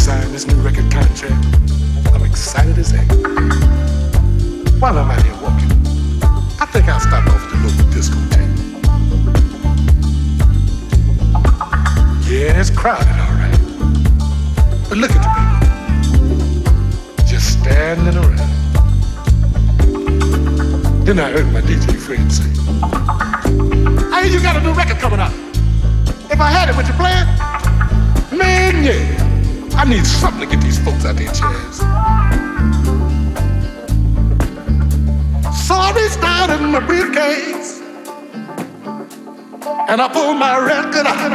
sign this new record contract. I'm excited as heck. While I'm out here walking, I think I'll stop off at the local discotheque. Yeah, it's crowded, all right. But look at the people. Just standing around. Then I heard my DJ friend say, need something to get these folks out there jazz. Sorry, down in my briefcase. And I pulled my record out.